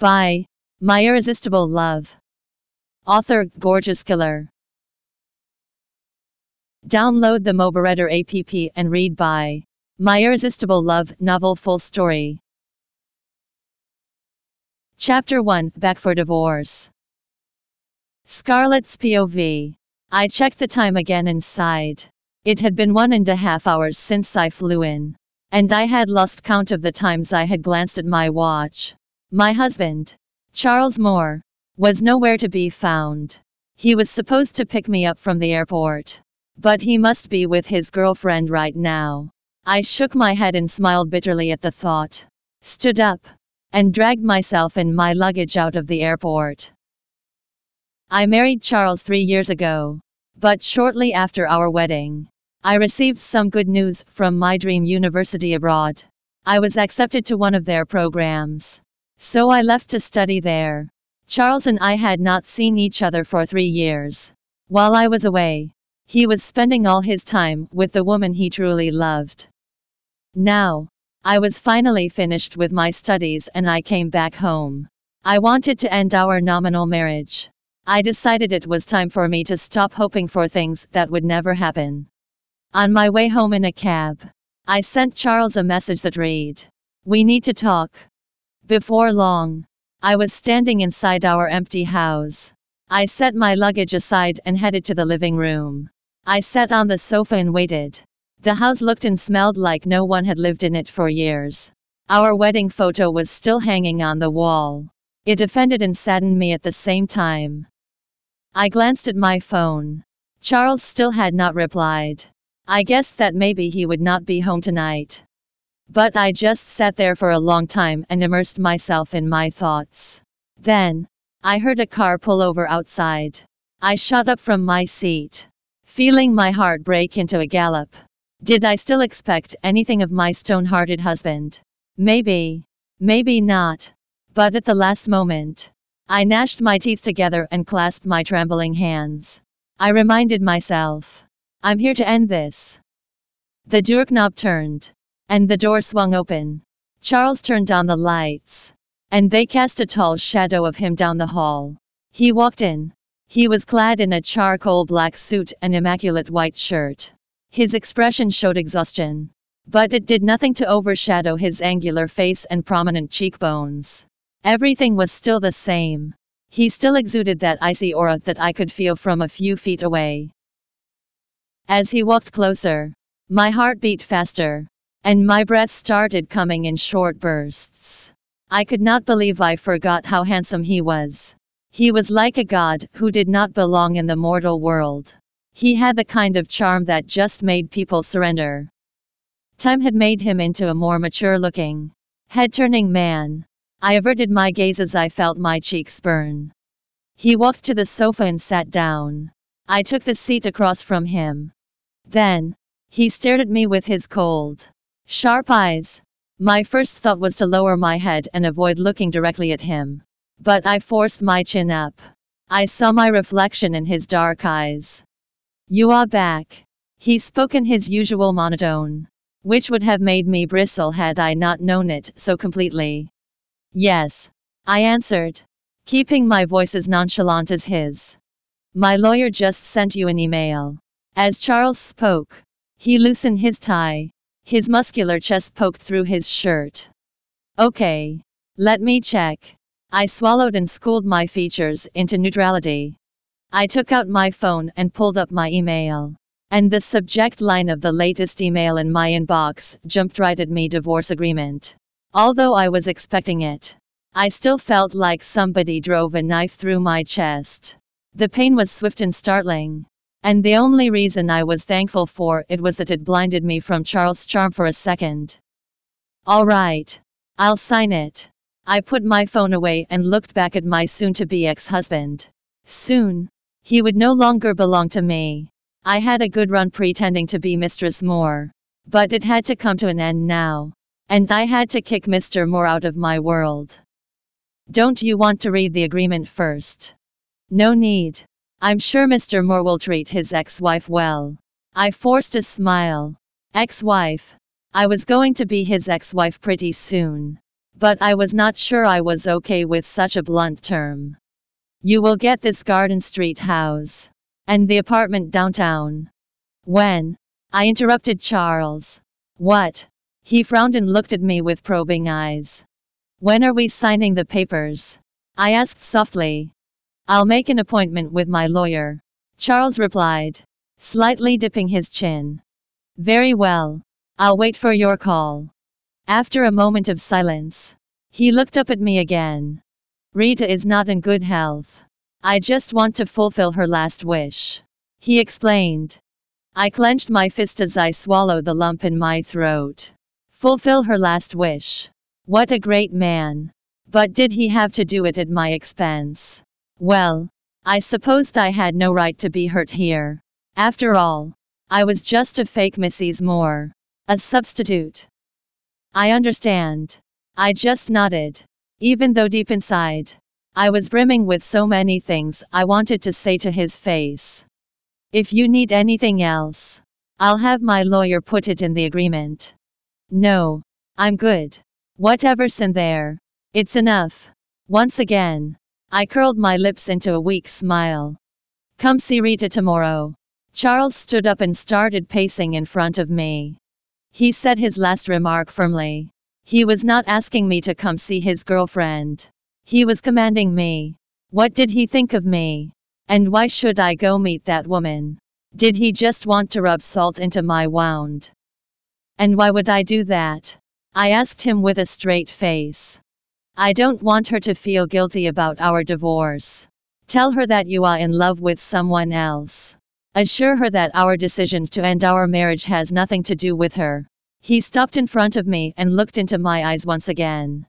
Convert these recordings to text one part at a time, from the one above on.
Bye My Irresistible Love. Author Gorgeous Killer. Download the MoboReader app and read Bye My Irresistible Love novel full story. Chapter 1 Back for Divorce. Scarlett's POV. I checked the time again and sighed. It had been one and a half hours since I flew in. And I had lost count of the times I had glanced at my watch. My husband, Charles Moore, was nowhere to be found. He was supposed to pick me up from the airport. But he must be with his girlfriend right now. I shook my head and smiled bitterly at the thought. Stood up and dragged myself and my luggage out of the airport. I married Charles three years ago. But shortly after our wedding, I received some good news from my dream university abroad. I was accepted to one of their programs. So I left to study there. Charles and I had not seen each other for three years. While I was away, he was spending all his time with the woman he truly loved. Now, I was finally finished with my studies and I came back home. I wanted to end our nominal marriage. I decided it was time for me to stop hoping for things that would never happen. On my way home in a cab, I sent Charles a message that read, We need to talk. Before long, I was standing inside our empty house. I set my luggage aside and headed to the living room. I sat on the sofa and waited. The house looked and smelled like no one had lived in it for years. Our wedding photo was still hanging on the wall. It offended and saddened me at the same time. I glanced at my phone. Charles still had not replied. I guessed that maybe he would not be home tonight. But I just sat there for a long time and immersed myself in my thoughts. Then, I heard a car pull over outside. I shot up from my seat feeling my heart break into a gallop. Did I still expect anything of my stone hearted husband? Maybe. Maybe not. But at the last moment, I gnashed my teeth together and clasped my trembling hands. I reminded myself, I'm here to end this. The doorknob turned, and the door swung open. Charles turned on the lights, and they cast a tall shadow of him down the hall. He walked in, he was clad in a charcoal black suit and immaculate white shirt. His expression showed exhaustion. But it did nothing to overshadow his angular face and prominent cheekbones. Everything was still the same. He still exuded that icy aura that I could feel from a few feet away. As he walked closer, my heart beat faster, and my breath started coming in short bursts. I could not believe I forgot how handsome he was. He was like a god who did not belong in the mortal world. He had the kind of charm that just made people surrender. Time had made him into a more mature looking, head turning man. I averted my gaze as I felt my cheeks burn. He walked to the sofa and sat down. I took the seat across from him. Then, he stared at me with his cold, sharp eyes. My first thought was to lower my head and avoid looking directly at him. But I forced my chin up. I saw my reflection in his dark eyes. You are back. He spoke in his usual monotone, which would have made me bristle had I not known it so completely. Yes, I answered, keeping my voice as nonchalant as his. My lawyer just sent you an email. As Charles spoke, he loosened his tie. His muscular chest poked through his shirt. Okay, let me check. I swallowed and schooled my features into neutrality. I took out my phone and pulled up my email. And the subject line of the latest email in my inbox jumped right at me divorce agreement. Although I was expecting it, I still felt like somebody drove a knife through my chest. The pain was swift and startling. And the only reason I was thankful for it was that it blinded me from Charles' charm for a second. Alright. I'll sign it. I put my phone away and looked back at my soon to be ex husband. Soon, he would no longer belong to me. I had a good run pretending to be Mistress Moore. But it had to come to an end now. And I had to kick Mr. Moore out of my world. Don't you want to read the agreement first? No need. I'm sure Mr. Moore will treat his ex wife well. I forced a smile. Ex wife. I was going to be his ex wife pretty soon. but I was not sure I was okay with such a blunt term. You will get this Garden Street house and the apartment downtown. When? I interrupted Charles. What? He frowned and looked at me with probing eyes. When are we signing the papers? I asked softly. I'll make an appointment with my lawyer. Charles replied, slightly dipping his chin. Very well. I'll wait for your call. After a moment of silence, he looked up at me again. Rita is not in good health. I just want to fulfill her last wish. He explained. I clenched my fist as I swallowed the lump in my throat. Fulfill her last wish. What a great man. But did he have to do it at my expense? Well, I supposed I had no right to be hurt here. After all, I was just a fake Mrs. Moore. A substitute. I understand. I just nodded. Even though deep inside, I was brimming with so many things I wanted to say to his face. If you need anything else, I'll have my lawyer put it in the agreement. No, I'm good. Whatever's in there, it's enough. Once again, I curled my lips into a weak smile. Come see Rita tomorrow. Charles stood up and started pacing in front of me. He said his last remark firmly. He was not asking me to come see his girlfriend. He was commanding me. What did he think of me? And why should I go meet that woman? Did he just want to rub salt into my wound? And why would I do that? I asked him with a straight face. I don't want her to feel guilty about our divorce. Tell her that you are in love with someone else. Assure her that our decision to end our marriage has nothing to do with her. He stopped in front of me and looked into my eyes once again.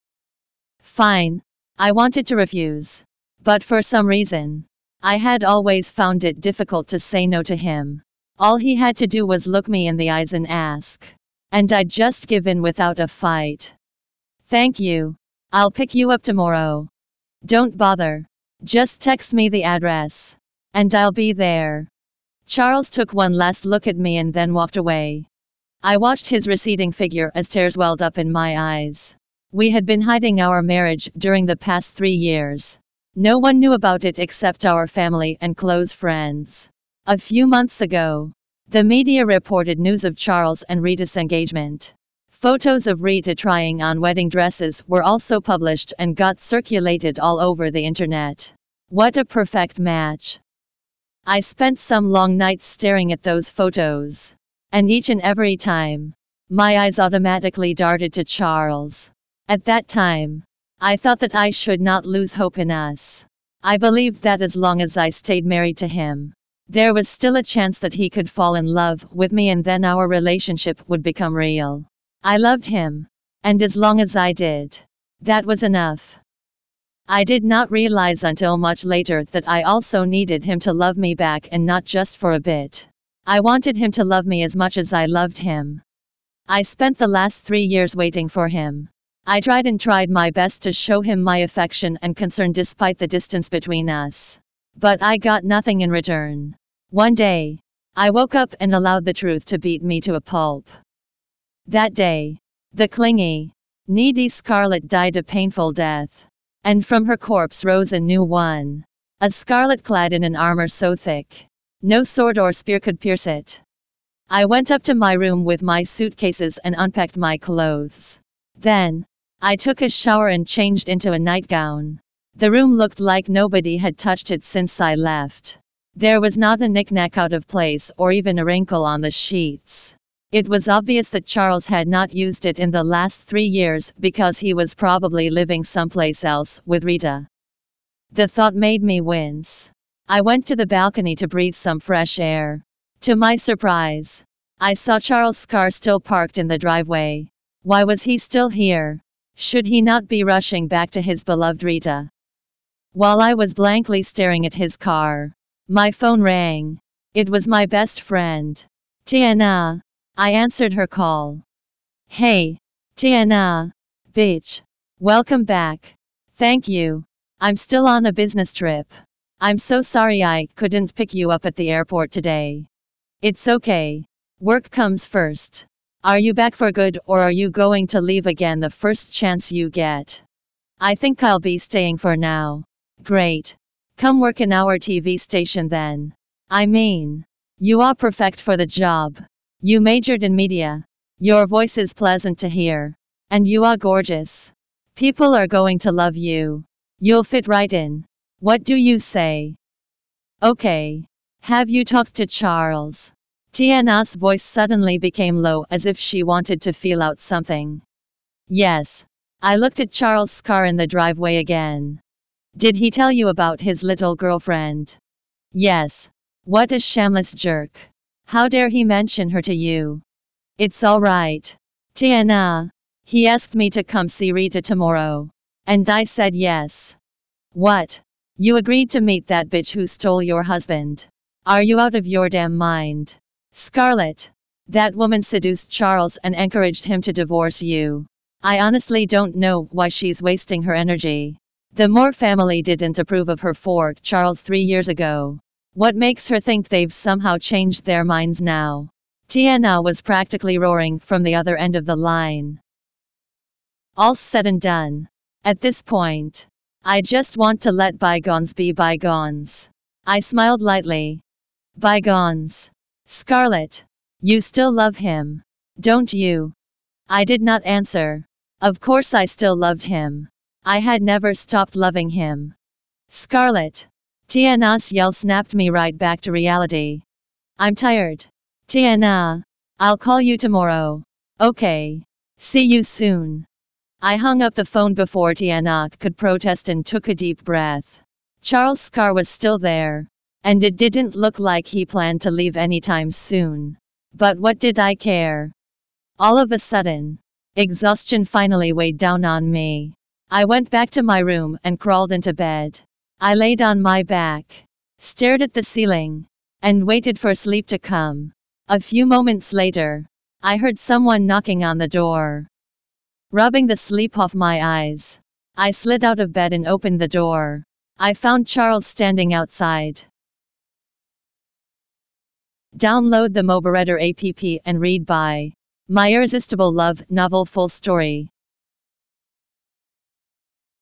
Fine. I wanted to refuse. But for some reason, I had always found it difficult to say no to him. All he had to do was look me in the eyes and ask. And I'd just give in without a fight. Thank you. I'll pick you up tomorrow. Don't bother. Just text me the address. And I'll be there. Charles took one last look at me and then walked away. I watched his receding figure as tears welled up in my eyes. We had been hiding our marriage during the past three years. No one knew about it except our family and close friends. A few months ago, the media reported news of Charles and Rita's engagement. Photos of Rita trying on wedding dresses were also published and got circulated all over the internet. What a perfect match! I spent some long nights staring at those photos. And each and every time, my eyes automatically darted to Charles. At that time, I thought that I should not lose hope in us. I believed that as long as I stayed married to him, there was still a chance that he could fall in love with me and then our relationship would become real. I loved him. And as long as I did, that was enough. I did not realize until much later that I also needed him to love me back and not just for a bit. I wanted him to love me as much as I loved him. I spent the last three years waiting for him. I tried and tried my best to show him my affection and concern despite the distance between us. But I got nothing in return. One day, I woke up and allowed the truth to beat me to a pulp. That day, the clingy, needy Scarlett died a painful death. And from her corpse rose a new one. A scarlet clad in an armor so thick. No sword or spear could pierce it. I went up to my room with my suitcases and unpacked my clothes. Then, I took a shower and changed into a nightgown. The room looked like nobody had touched it since I left. There was not a knickknack out of place or even a wrinkle on the sheets. It was obvious that Charles had not used it in the last three years because he was probably living someplace else with Rita. The thought made me wince. I went to the balcony to breathe some fresh air. To my surprise, I saw Charles' car still parked in the driveway. Why was he still here? Should he not be rushing back to his beloved Rita? While I was blankly staring at his car, my phone rang. It was my best friend. Tiana. I answered her call. Hey, Tiana. Bitch. Welcome back. Thank you. I'm still on a business trip. I'm so sorry I couldn't pick you up at the airport today. It's okay. Work comes first. Are you back for good or are you going to leave again the first chance you get? I think I'll be staying for now. Great. Come work in our TV station then. I mean, you are perfect for the job. You majored in media. Your voice is pleasant to hear. And you are gorgeous. People are going to love you. You'll fit right in. What do you say? Okay. Have you talked to Charles? Tiana's voice suddenly became low as if she wanted to feel out something. Yes. I looked at Charles' car in the driveway again. Did he tell you about his little girlfriend? Yes. What a shameless jerk. How dare he mention her to you? It's alright. Tiana. He asked me to come see Rita tomorrow. And I said yes. What? You agreed to meet that bitch who stole your husband. Are you out of your damn mind? Scarlett. That woman seduced Charles and encouraged him to divorce you. I honestly don't know why she's wasting her energy. The Moore family didn't approve of her for Charles three years ago. What makes her think they've somehow changed their minds now? Tiana was practically roaring from the other end of the line. All said and done. At this point, I just want to let bygones be bygones. I smiled lightly. Bygones. Scarlett. You still love him. Don't you? I did not answer. Of course I still loved him. I had never stopped loving him. Scarlett. Tiana's yell snapped me right back to reality. I'm tired. Tiana. I'll call you tomorrow. Okay. See you soon. I hung up the phone before Tiana could protest and took a deep breath. Charles' car was still there. And it didn't look like he planned to leave anytime soon. But what did I care? All of a sudden, exhaustion finally weighed down on me. I went back to my room and crawled into bed. I laid on my back, stared at the ceiling, and waited for sleep to come. A few moments later, I heard someone knocking on the door. Rubbing the sleep off my eyes, I slid out of bed and opened the door. I found Charles standing outside. Download the MoboReader app and read Bye My Irresistible Love novel full story.